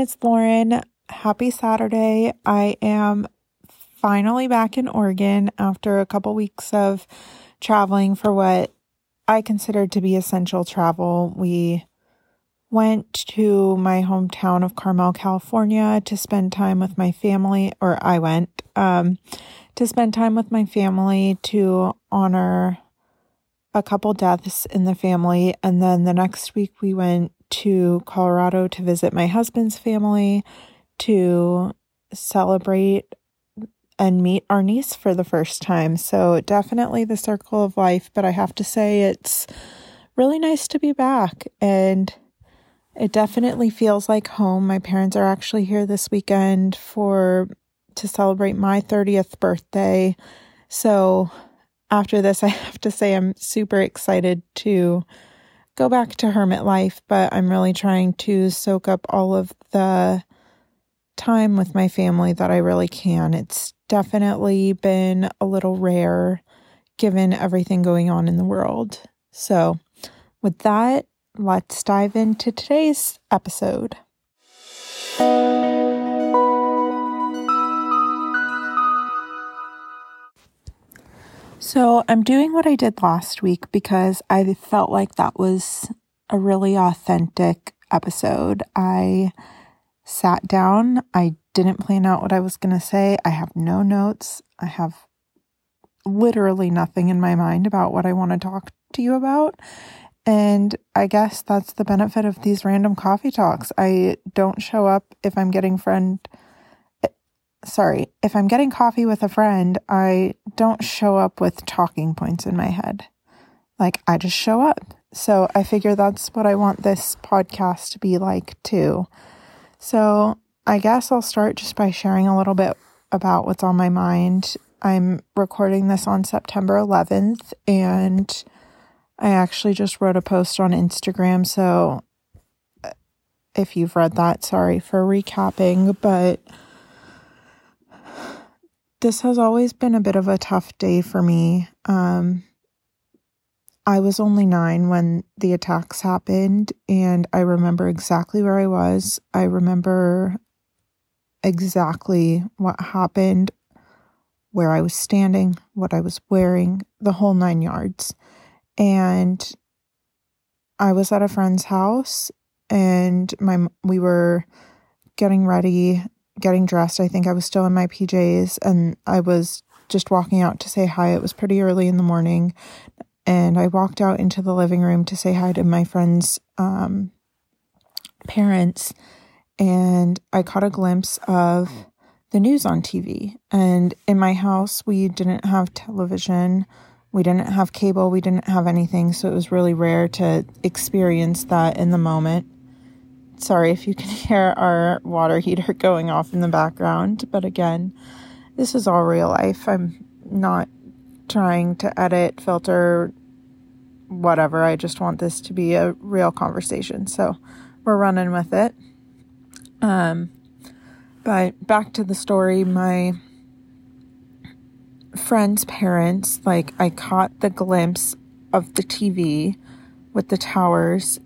everyone. It's Lauren. Happy Saturday. I am finally back in Oregon after a couple weeks of traveling for what I considered to be essential travel. We went to my hometown of Carmel, California to spend time with my family, or I went um, to spend time with my family to honor a couple deaths in the family. And then the next week, we went to Colorado to visit my husband's family to celebrate and meet our niece for the first time. So, definitely the circle of life. But I have to say, it's really nice to be back. And it definitely feels like home. My parents are actually here this weekend for to celebrate my 30th birthday. So, after this, I have to say I'm super excited to go back to hermit life, but I'm really trying to soak up all of the time with my family that I really can. It's definitely been a little rare given everything going on in the world. So, with that, let's dive into today's episode. So, I'm doing what I did last week because I felt like that was a really authentic episode. I sat down, I didn't plan out what I was going to say. I have no notes. I have literally nothing in my mind about what I want to talk to you about. And I guess that's the benefit of these random coffee talks. I don't show up if I'm getting friend sorry, if I'm getting coffee with a friend, I don't show up with talking points in my head. Like, I just show up. So I figure that's what I want this podcast to be like too. So I guess I'll start just by sharing a little bit about what's on my mind. I'm recording this on September 11th, and I actually just wrote a post on Instagram. So uh, if you've read that, sorry for recapping, but this has always been a bit of a tough day for me. Um, I was only nine when the attacks happened, and I remember exactly where I was. I remember exactly what happened, where I was standing, what I was wearing, the whole nine yards. And I was at a friend's house, and my we were getting ready getting dressed. I think I was still in my PJs and I was just walking out to say hi. It was pretty early in the morning. And I walked out into the living room to say hi to my friend's um, parents. And I caught a glimpse of the news on TV. And in my house, we didn't have television. We didn't have cable. We didn't have anything. So it was really rare to experience that in the moment. Sorry if you can hear our water heater going off in the background, but again, this is all real life. I'm not trying to edit, filter, whatever. I just want this to be a real conversation. So we're running with it. Um, but back to the story, my friend's parents, like, I caught the glimpse of the TV with the towers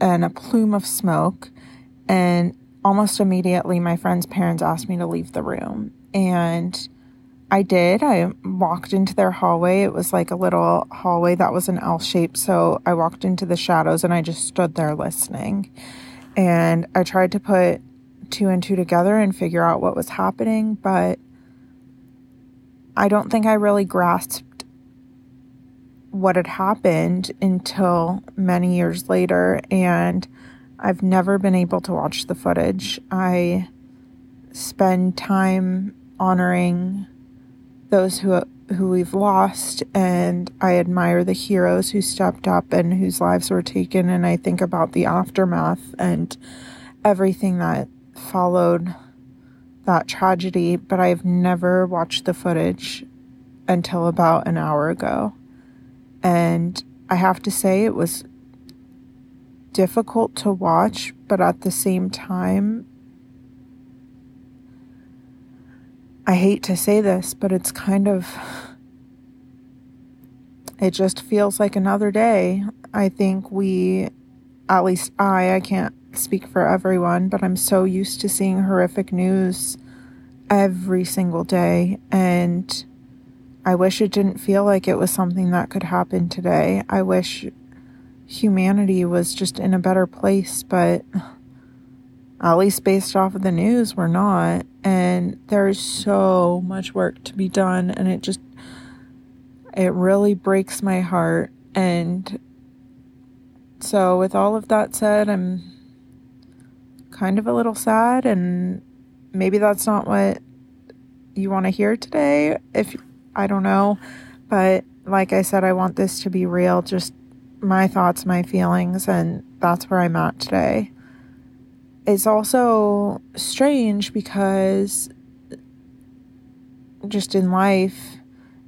and a plume of smoke. And almost immediately, my friend's parents asked me to leave the room. And I did. I walked into their hallway. It was like a little hallway that was an L shape. So I walked into the shadows and I just stood there listening. And I tried to put two and two together and figure out what was happening, but I don't think I really grasped what had happened until many years later. And I've never been able to watch the footage. I spend time honoring those who who we've lost and I admire the heroes who stepped up and whose lives were taken and I think about the aftermath and everything that followed that tragedy, but I've never watched the footage until about an hour ago. And I have to say it was difficult to watch, but at the same time, I hate to say this, but it's kind of. It just feels like another day. I think we, at least I, I can't speak for everyone, but I'm so used to seeing horrific news every single day. And I wish it didn't feel like it was something that could happen today. I wish humanity was just in a better place, but at least based off of the news, we're not. And there's so much work to be done, and it just, it really breaks my heart. And so, with all of that said, I'm kind of a little sad, and maybe that's not what you want to hear today. If I don't know, but like I said, I want this to be real, just my thoughts, my feelings, and that's where I'm at today. It's also strange because just in life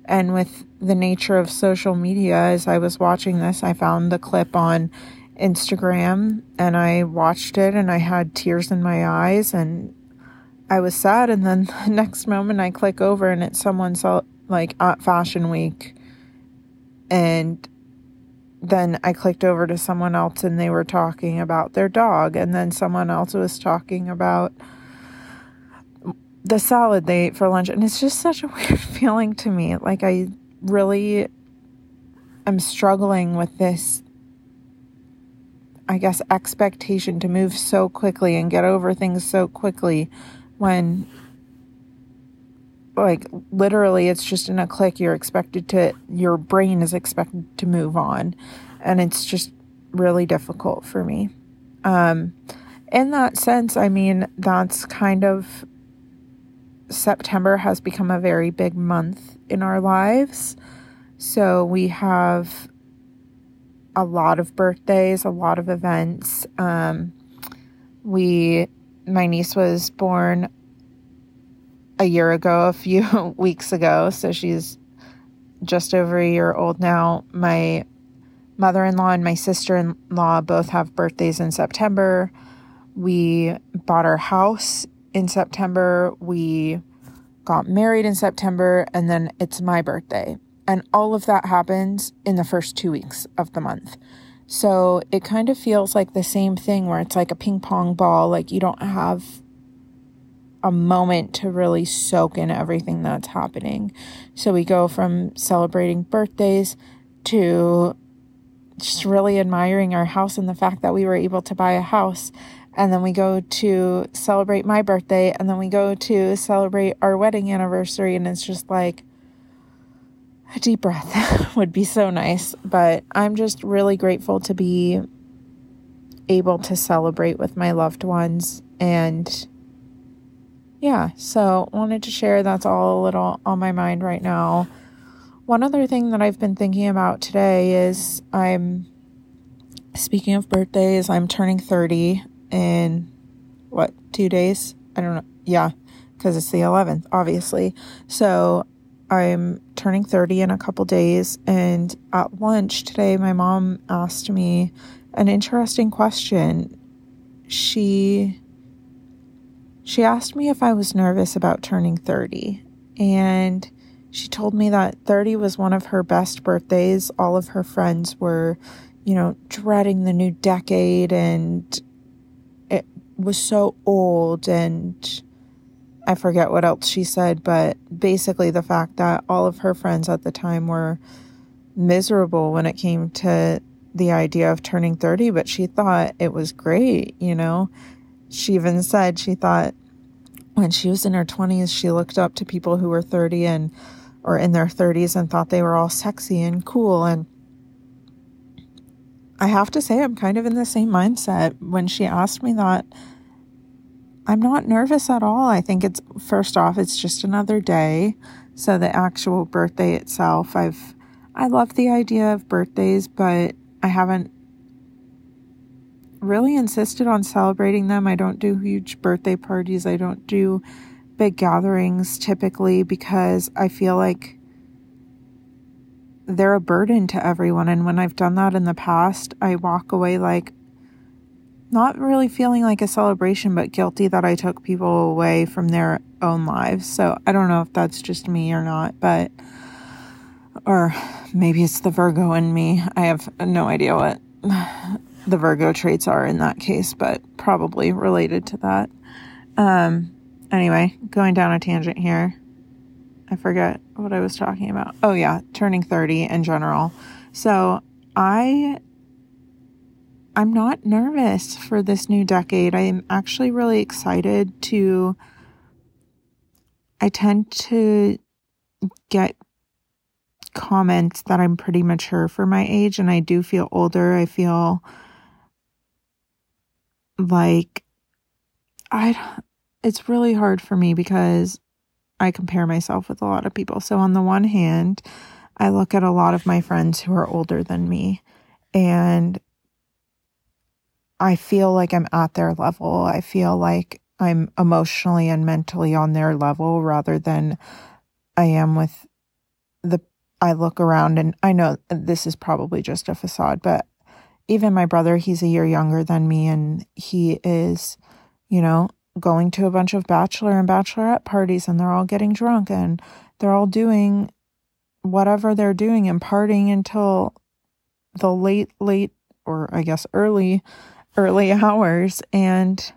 and with the nature of social media, as I was watching this, I found the clip on Instagram and I watched it and I had tears in my eyes and I was sad. And then the next moment I click over and it's someone so, like at Fashion Week and then I clicked over to someone else and they were talking about their dog. And then someone else was talking about the salad they ate for lunch. And it's just such a weird feeling to me. Like, I really am struggling with this, I guess, expectation to move so quickly and get over things so quickly when like literally it's just in a click you're expected to your brain is expected to move on. And it's just really difficult for me. Um in that sense i mean that's kind of september has become a very big month in our lives. So we have a lot of birthdays a lot of events. Um we my niece was born a year ago, a few weeks ago. So she's just over a year old now. My mother in law and my sister in law both have birthdays in September. We bought our house in September. We got married in September. And then it's my birthday. And all of that happens in the first two weeks of the month. So it kind of feels like the same thing where it's like a ping pong ball. Like you don't have a moment to really soak in everything that's happening. So we go from celebrating birthdays to just really admiring our house and the fact that we were able to buy a house. And then we go to celebrate my birthday, and then we go to celebrate our wedding anniversary. And it's just like a deep breath would be so nice. But I'm just really grateful to be able to celebrate with my loved ones and yeah, so wanted to share that's all a little on my mind right now. One other thing that I've been thinking about today is I'm speaking of birthdays, I'm turning 30 in what, 2 days? I don't know. Yeah, cuz it's the 11th, obviously. So I'm turning 30 in a couple days and at lunch today my mom asked me an interesting question. She she asked me if I was nervous about turning 30, and she told me that 30 was one of her best birthdays. All of her friends were, you know, dreading the new decade, and it was so old. And I forget what else she said, but basically the fact that all of her friends at the time were miserable when it came to the idea of turning 30, but she thought it was great, you know she even said she thought when she was in her 20s, she looked up to people who were 30 and or in their 30s and thought they were all sexy and cool. And I have to say, I'm kind of in the same mindset. When she asked me that, I'm not nervous at all. I think it's first off, it's just another day. So the actual birthday itself, I've I love the idea of birthdays, but I haven't really insisted on celebrating them. I don't do huge birthday parties. I don't do big gatherings typically because I feel like they're a burden to everyone. And when I've done that in the past, I walk away like not really feeling like a celebration, but guilty that I took people away from their own lives. So I don't know if that's just me or not, but, or maybe it's the Virgo in me. I have no idea what the Virgo traits are in that case, but probably related to that. Um, anyway, going down a tangent here. I forget what I was talking about. Oh, yeah, turning 30 in general. So I. I'm not nervous for this new decade. I'm actually really excited to. I tend to get comments that I'm pretty mature for my age, and I do feel older. I feel like I it's really hard for me because I compare myself with a lot of people. So on the one hand, I look at a lot of my friends who are older than me and I feel like I'm at their level. I feel like I'm emotionally and mentally on their level rather than I am with the I look around and I know this is probably just a facade, but even my brother, he's a year younger than me and he is, you know, going to a bunch of bachelor and bachelorette parties and they're all getting drunk and they're all doing whatever they're doing and partying until the late, late, or I guess early, early hours. And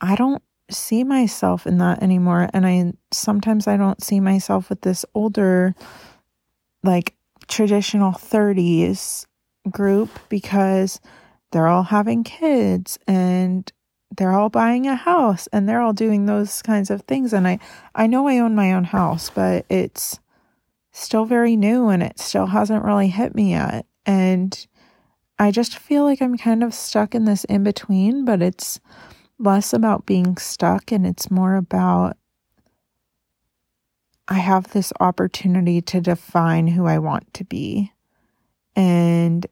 I don't see myself in that anymore. And I sometimes I don't see myself with this older, like traditional 30s group because they're all having kids and they're all buying a house and they're all doing those kinds of things. And I I know I own my own house but it's still very new and it still hasn't really hit me yet. And I just feel like I'm kind of stuck in this in between but it's less about being stuck and it's more about I have this opportunity to define who I want to be. And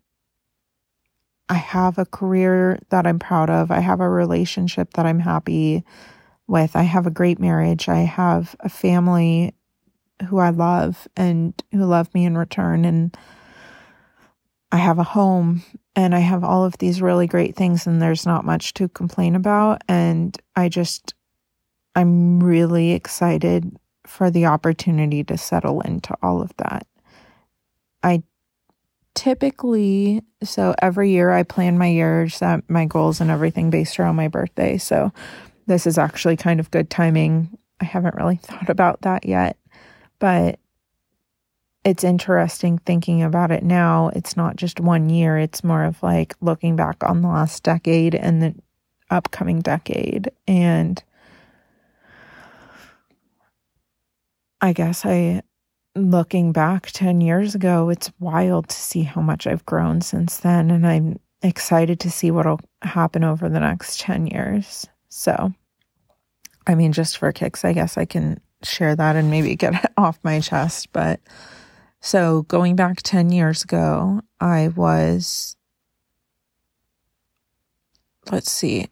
I have a career that I'm proud of. I have a relationship that I'm happy with. I have a great marriage. I have a family who I love and who love me in return. And I have a home and I have all of these really great things, and there's not much to complain about. And I just, I'm really excited for the opportunity to settle into all of that. I typically so every year I plan my years, set my goals and everything based around my birthday. So this is actually kind of good timing. I haven't really thought about that yet, but it's interesting thinking about it now. It's not just one year, it's more of like looking back on the last decade and the upcoming decade. And I guess I looking back 10 years ago, it's wild to see how much I've grown since then. And I'm excited to see what'll happen over the next 10 years. So, I mean, just for kicks, I guess I can share that and maybe get it off my chest. But so going back 10 years ago, I was, let's see,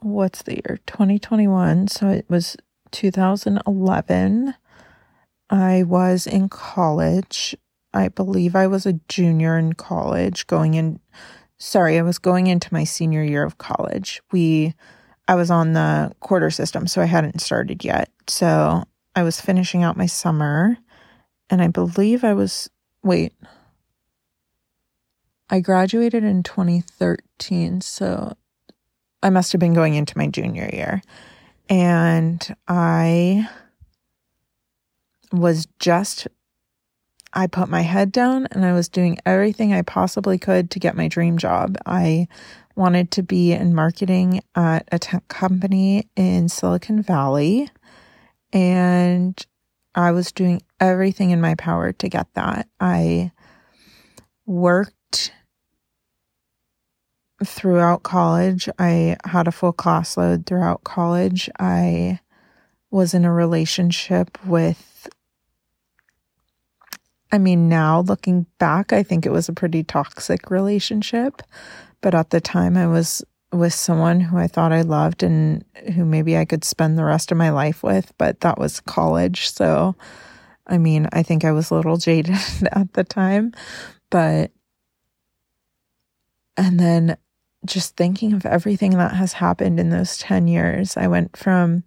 what's the year? 2021. So it was 2011. I was in college. I believe I was a junior in college going in sorry, I was going into my senior year of college. We I was on the quarter system, so I hadn't started yet. So I was finishing out my summer and I believe I was wait. I graduated in 2013, so I must have been going into my junior year and I was just I put my head down and I was doing everything I possibly could to get my dream job. I wanted to be in marketing at a tech company in Silicon Valley and I was doing everything in my power to get that. I worked throughout college. I had a full class load throughout college. I was in a relationship with, I mean, now looking back, I think it was a pretty toxic relationship. But at the time, I was with someone who I thought I loved and who maybe I could spend the rest of my life with, but that was college. So, I mean, I think I was a little jaded at the time, but and then just thinking of everything that has happened in those 10 years. I went from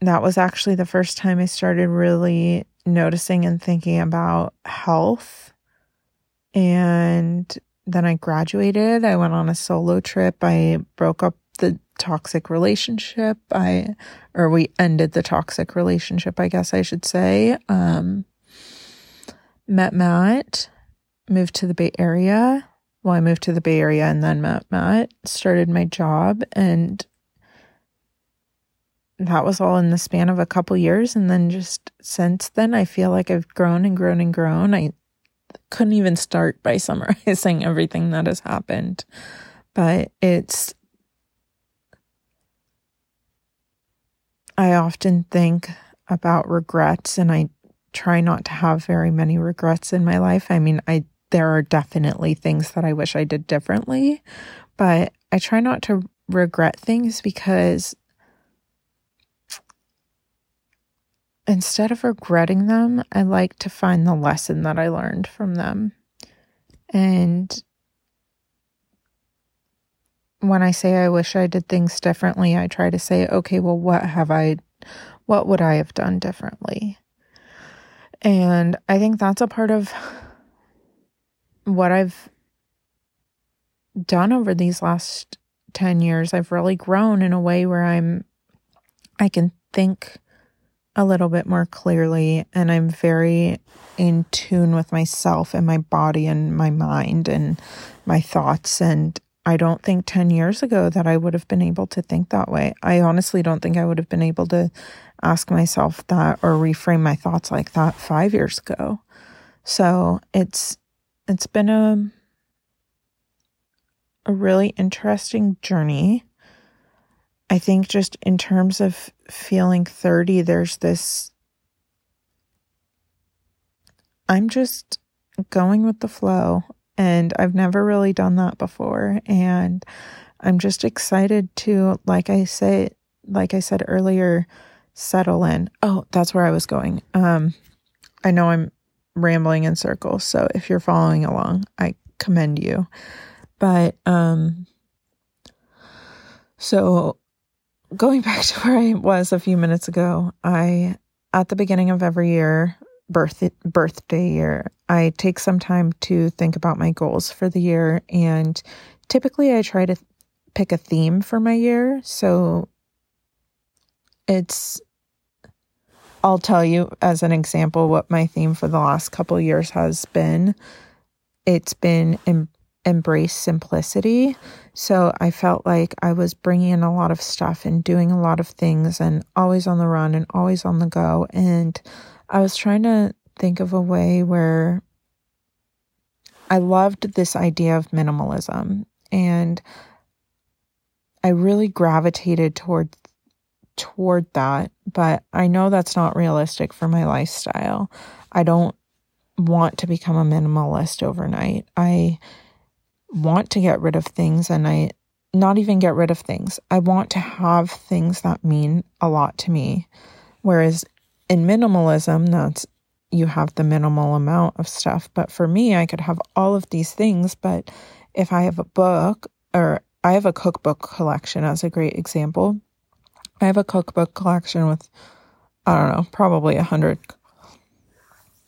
that was actually the first time I started really noticing and thinking about health. And then I graduated. I went on a solo trip. I broke up the toxic relationship. I, or we ended the toxic relationship, I guess I should say. Um, met Matt, moved to the Bay Area. Well, I moved to the Bay Area and then met Matt, started my job, and that was all in the span of a couple years. And then just since then, I feel like I've grown and grown and grown. I couldn't even start by summarizing everything that has happened, but it's, I often think about regrets and I try not to have very many regrets in my life. I mean, I, there are definitely things that I wish I did differently, but I try not to regret things because instead of regretting them, I like to find the lesson that I learned from them. And when I say I wish I did things differently, I try to say, okay, well, what have I, what would I have done differently? And I think that's a part of what I've done over these last 10 years. I've really grown in a way where I'm, I can think a little bit more clearly and I'm very in tune with myself and my body and my mind and my thoughts and I don't think 10 years ago that I would have been able to think that way. I honestly don't think I would have been able to ask myself that or reframe my thoughts like that 5 years ago. So, it's it's been a a really interesting journey I think just in terms of feeling 30, there's this. I'm just going with the flow, and I've never really done that before. And I'm just excited to, like I said, like I said earlier, settle in. Oh, that's where I was going. Um, I know I'm rambling in circles, so if you're following along, I commend you. But um, so going back to where I was a few minutes ago, I at the beginning of every year, birth birthday year, I take some time to think about my goals for the year and typically I try to pick a theme for my year. So it's I'll tell you as an example what my theme for the last couple years has been. It's been embrace simplicity. So I felt like I was bringing in a lot of stuff and doing a lot of things and always on the run and always on the go. And I was trying to think of a way where I loved this idea of minimalism and I really gravitated toward toward that, but I know that's not realistic for my lifestyle. I don't want to become a minimalist overnight. I want to get rid of things and I not even get rid of things. I want to have things that mean a lot to me. Whereas in minimalism, that's you have the minimal amount of stuff. But for me, I could have all of these things. But if I have a book or I have a cookbook collection as a great example, I have a cookbook collection with, I don't know, probably a hundred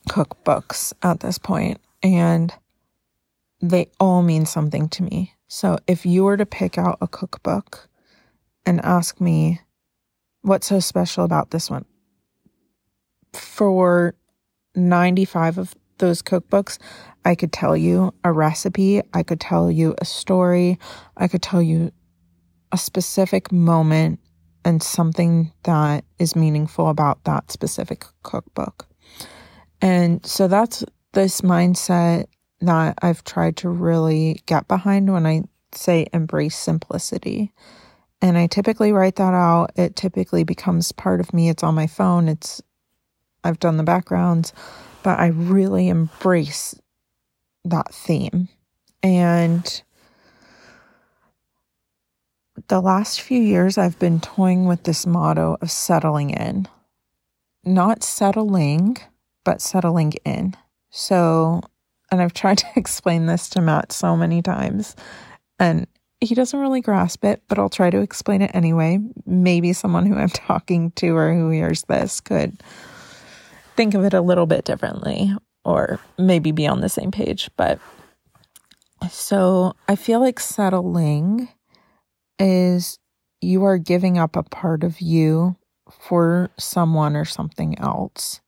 cookbooks at this point, And they all mean something to me. So if you were to pick out a cookbook and ask me, what's so special about this one? For 95 of those cookbooks, I could tell you a recipe, I could tell you a story, I could tell you a specific moment and something that is meaningful about that specific cookbook. And so that's this mindset that I've tried to really get behind when I say embrace simplicity. And I typically write that out. It typically becomes part of me. It's on my phone. It's I've done the backgrounds, but I really embrace that theme. And the last few years I've been toying with this motto of settling in. Not settling, but settling in. So and I've tried to explain this to Matt so many times, and he doesn't really grasp it, but I'll try to explain it anyway. Maybe someone who I'm talking to or who hears this could. think of it a little bit differently or maybe be on the same page. But so I feel like settling is you are giving up a part of you for someone or something else.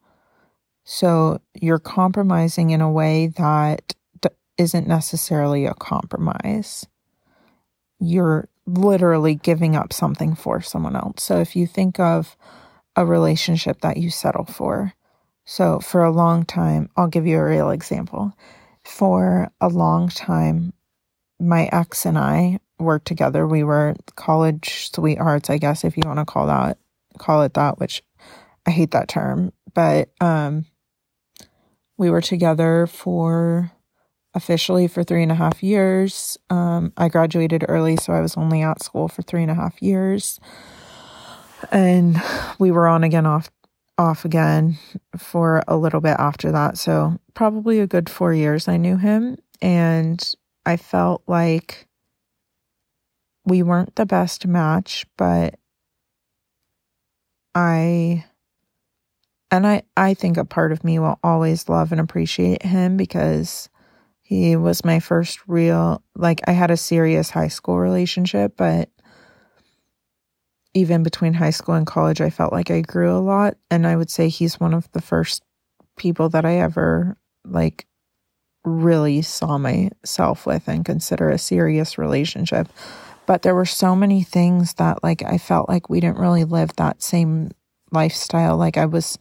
So you're compromising in a way that isn't necessarily a compromise. You're literally giving up something for someone else. So if you think of a relationship that you settle for, so for a long time, I'll give you a real example. For a long time, my ex and I worked together. We were college sweethearts, I guess, if you want to call that call it that, which I hate that term. But um we were together for officially for three and a half years. Um, I graduated early, so I was only at school for three and a half years. And we were on again, off, off again for a little bit after that. So probably a good four years I knew him. And I felt like we weren't the best match, but I and I I think a part of me will always love and appreciate him because he was my first real, like, I had a serious high school relationship, but even between high school and college, I felt like I grew a lot. And I would say he's one of the first people that I ever, like, really saw myself with and consider a serious relationship. But there were so many things that, like, I felt like we didn't really live that same lifestyle. Like, I was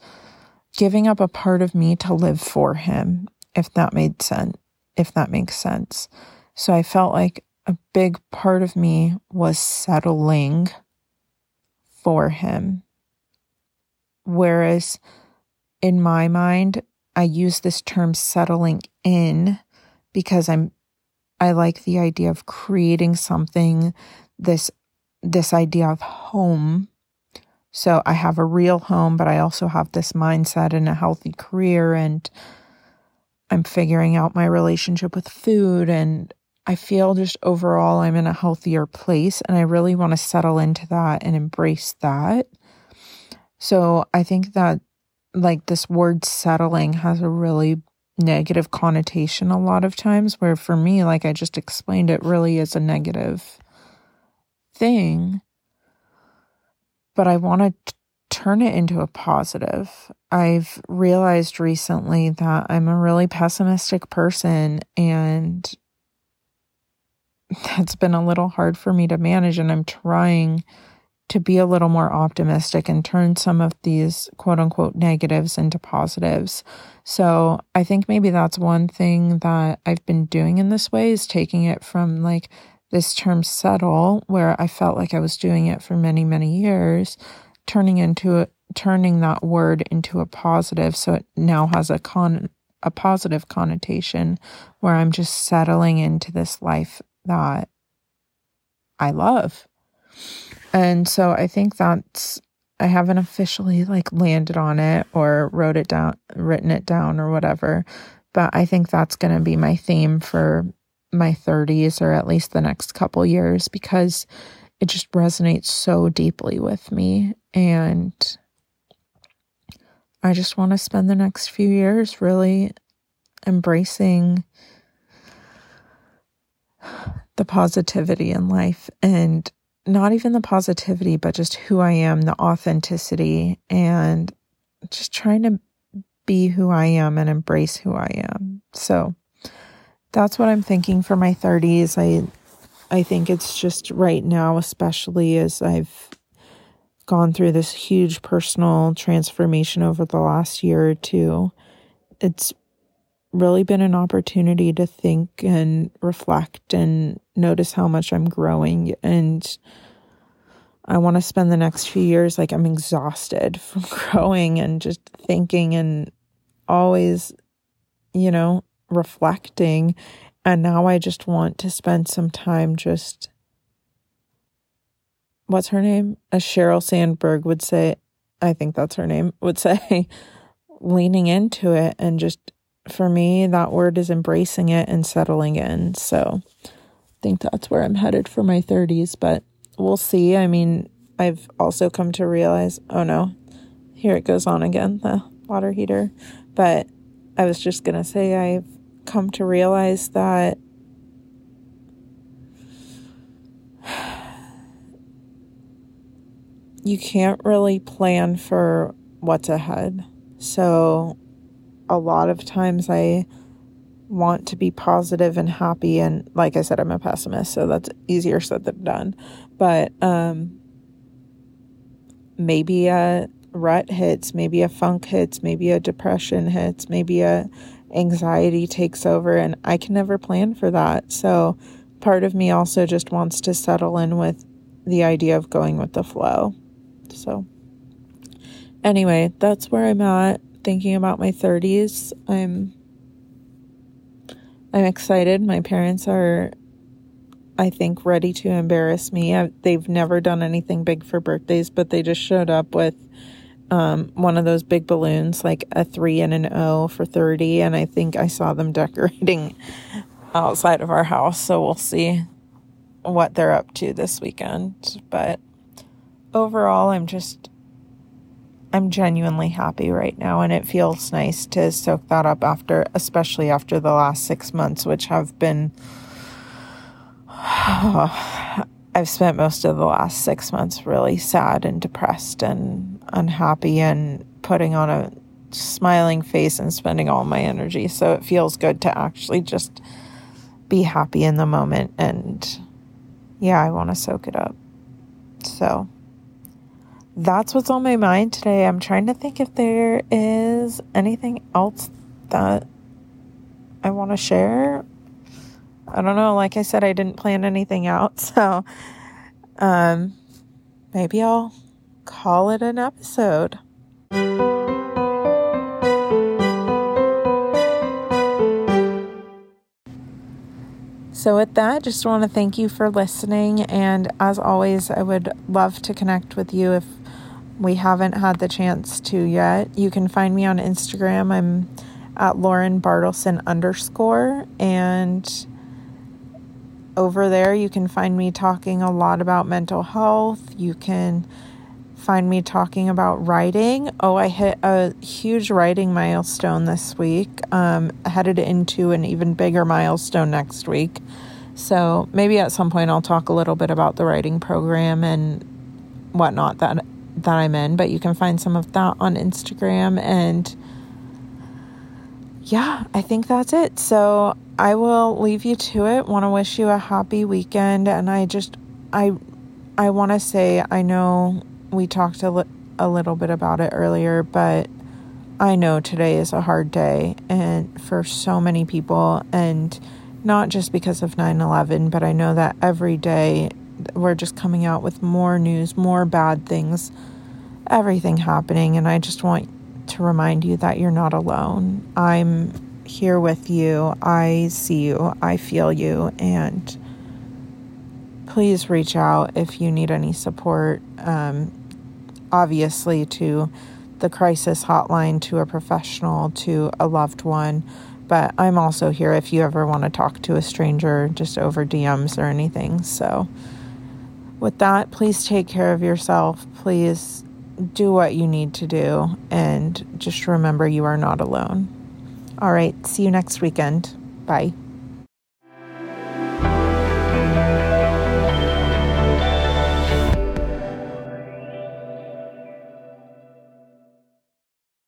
giving up a part of me to live for him, if that made sense if that makes sense. So I felt like a big part of me was settling for him. Whereas in my mind, I use this term settling in because I'm I like the idea of creating something this this idea of home. So I have a real home, but I also have this mindset and a healthy career and I'm figuring out my relationship with food and I feel just overall I'm in a healthier place and I really want to settle into that and embrace that. So I think that like this word settling has a really negative connotation a lot of times where for me like I just explained it really is a negative thing. But I want to turn it into a positive. I've realized recently that I'm a really pessimistic person and that's been a little hard for me to manage and I'm trying to be a little more optimistic and turn some of these quote unquote negatives into positives. So I think maybe that's one thing that I've been doing in this way is taking it from like this term settle, where I felt like I was doing it for many, many years, turning into a, turning that word into a positive so it now has a con a positive connotation where I'm just settling into this life that I love. And so I think that's I haven't officially like landed on it or wrote it down written it down or whatever, but I think that's going to be my theme for my 30s or at least the next couple years because it just resonates so deeply with me. And I just want to spend the next few years really embracing the positivity in life and not even the positivity, but just who I am, the authenticity, and just trying to be who I am and embrace who I am. So that's what I'm thinking for my 30s. I I think it's just right now, especially as I've gone through this huge personal transformation over the last year or two, it's really been an opportunity to think and reflect and notice how much I'm growing. And I want to spend the next few years like I'm exhausted from growing and just thinking and always, you know, reflecting and now I just want to spend some time just what's her name? As Sheryl Sandberg would say, I think that's her name, would say, leaning into it. And just for me, that word is embracing it and settling in. So I think that's where I'm headed for my 30s, but we'll see. I mean, I've also come to realize, oh no, here it goes on again. The water heater. But I was just going to say, I've come to realize that you can't really plan for what's ahead. So, a lot of times I want to be positive and happy and like I said I'm a pessimist, so that's easier said than done. But um maybe a rut hits, maybe a funk hits, maybe a depression hits, maybe a anxiety takes over and I can never plan for that. So part of me also just wants to settle in with the idea of going with the flow. So anyway, that's where I'm at thinking about my 30s. I'm I'm excited. My parents are I think ready to embarrass me. I, they've never done anything big for birthdays, but they just showed up with um, one of those big balloons, like a three and an O for 30. And I think I saw them decorating outside of our house. So we'll see what they're up to this weekend. But overall, I'm just, I'm genuinely happy right now. And it feels nice to soak that up after, especially after the last six months, which have been. I've spent most of the last six months really sad and depressed and unhappy and putting on a smiling face and spending all my energy. So it feels good to actually just be happy in the moment. And yeah, I want to soak it up. So that's what's on my mind today. I'm trying to think if there is anything else that I want to share I don't know. Like I said, I didn't plan anything out. So um, maybe I'll call it an episode. So, with that, just want to thank you for listening. And as always, I would love to connect with you if we haven't had the chance to yet. You can find me on Instagram. I'm at Lauren Bartleson underscore. And over there, you can find me talking a lot about mental health. You can find me talking about writing. Oh, I hit a huge writing milestone this week, um, headed into an even bigger milestone next week. So maybe at some point I'll talk a little bit about the writing program and whatnot that that I'm in. But you can find some of that on Instagram and yeah, I think that's it. So I will leave you to it. Want to wish you a happy weekend. And I just, I, I want to say, I know we talked a, li- a little bit about it earlier, but I know today is a hard day and for so many people and not just because of 9/11, but I know that every day we're just coming out with more news, more bad things, everything happening and I just want to remind you that you're not alone. I'm here with you. I see you. I feel you. And please reach out if you need any support. Um, obviously, to the crisis hotline, to a professional, to a loved one. But I'm also here if you ever want to talk to a stranger just over DMs or anything. So, with that, please take care of yourself. Please do what you need to do and just remember you are not alone. All right, see you next weekend. Bye.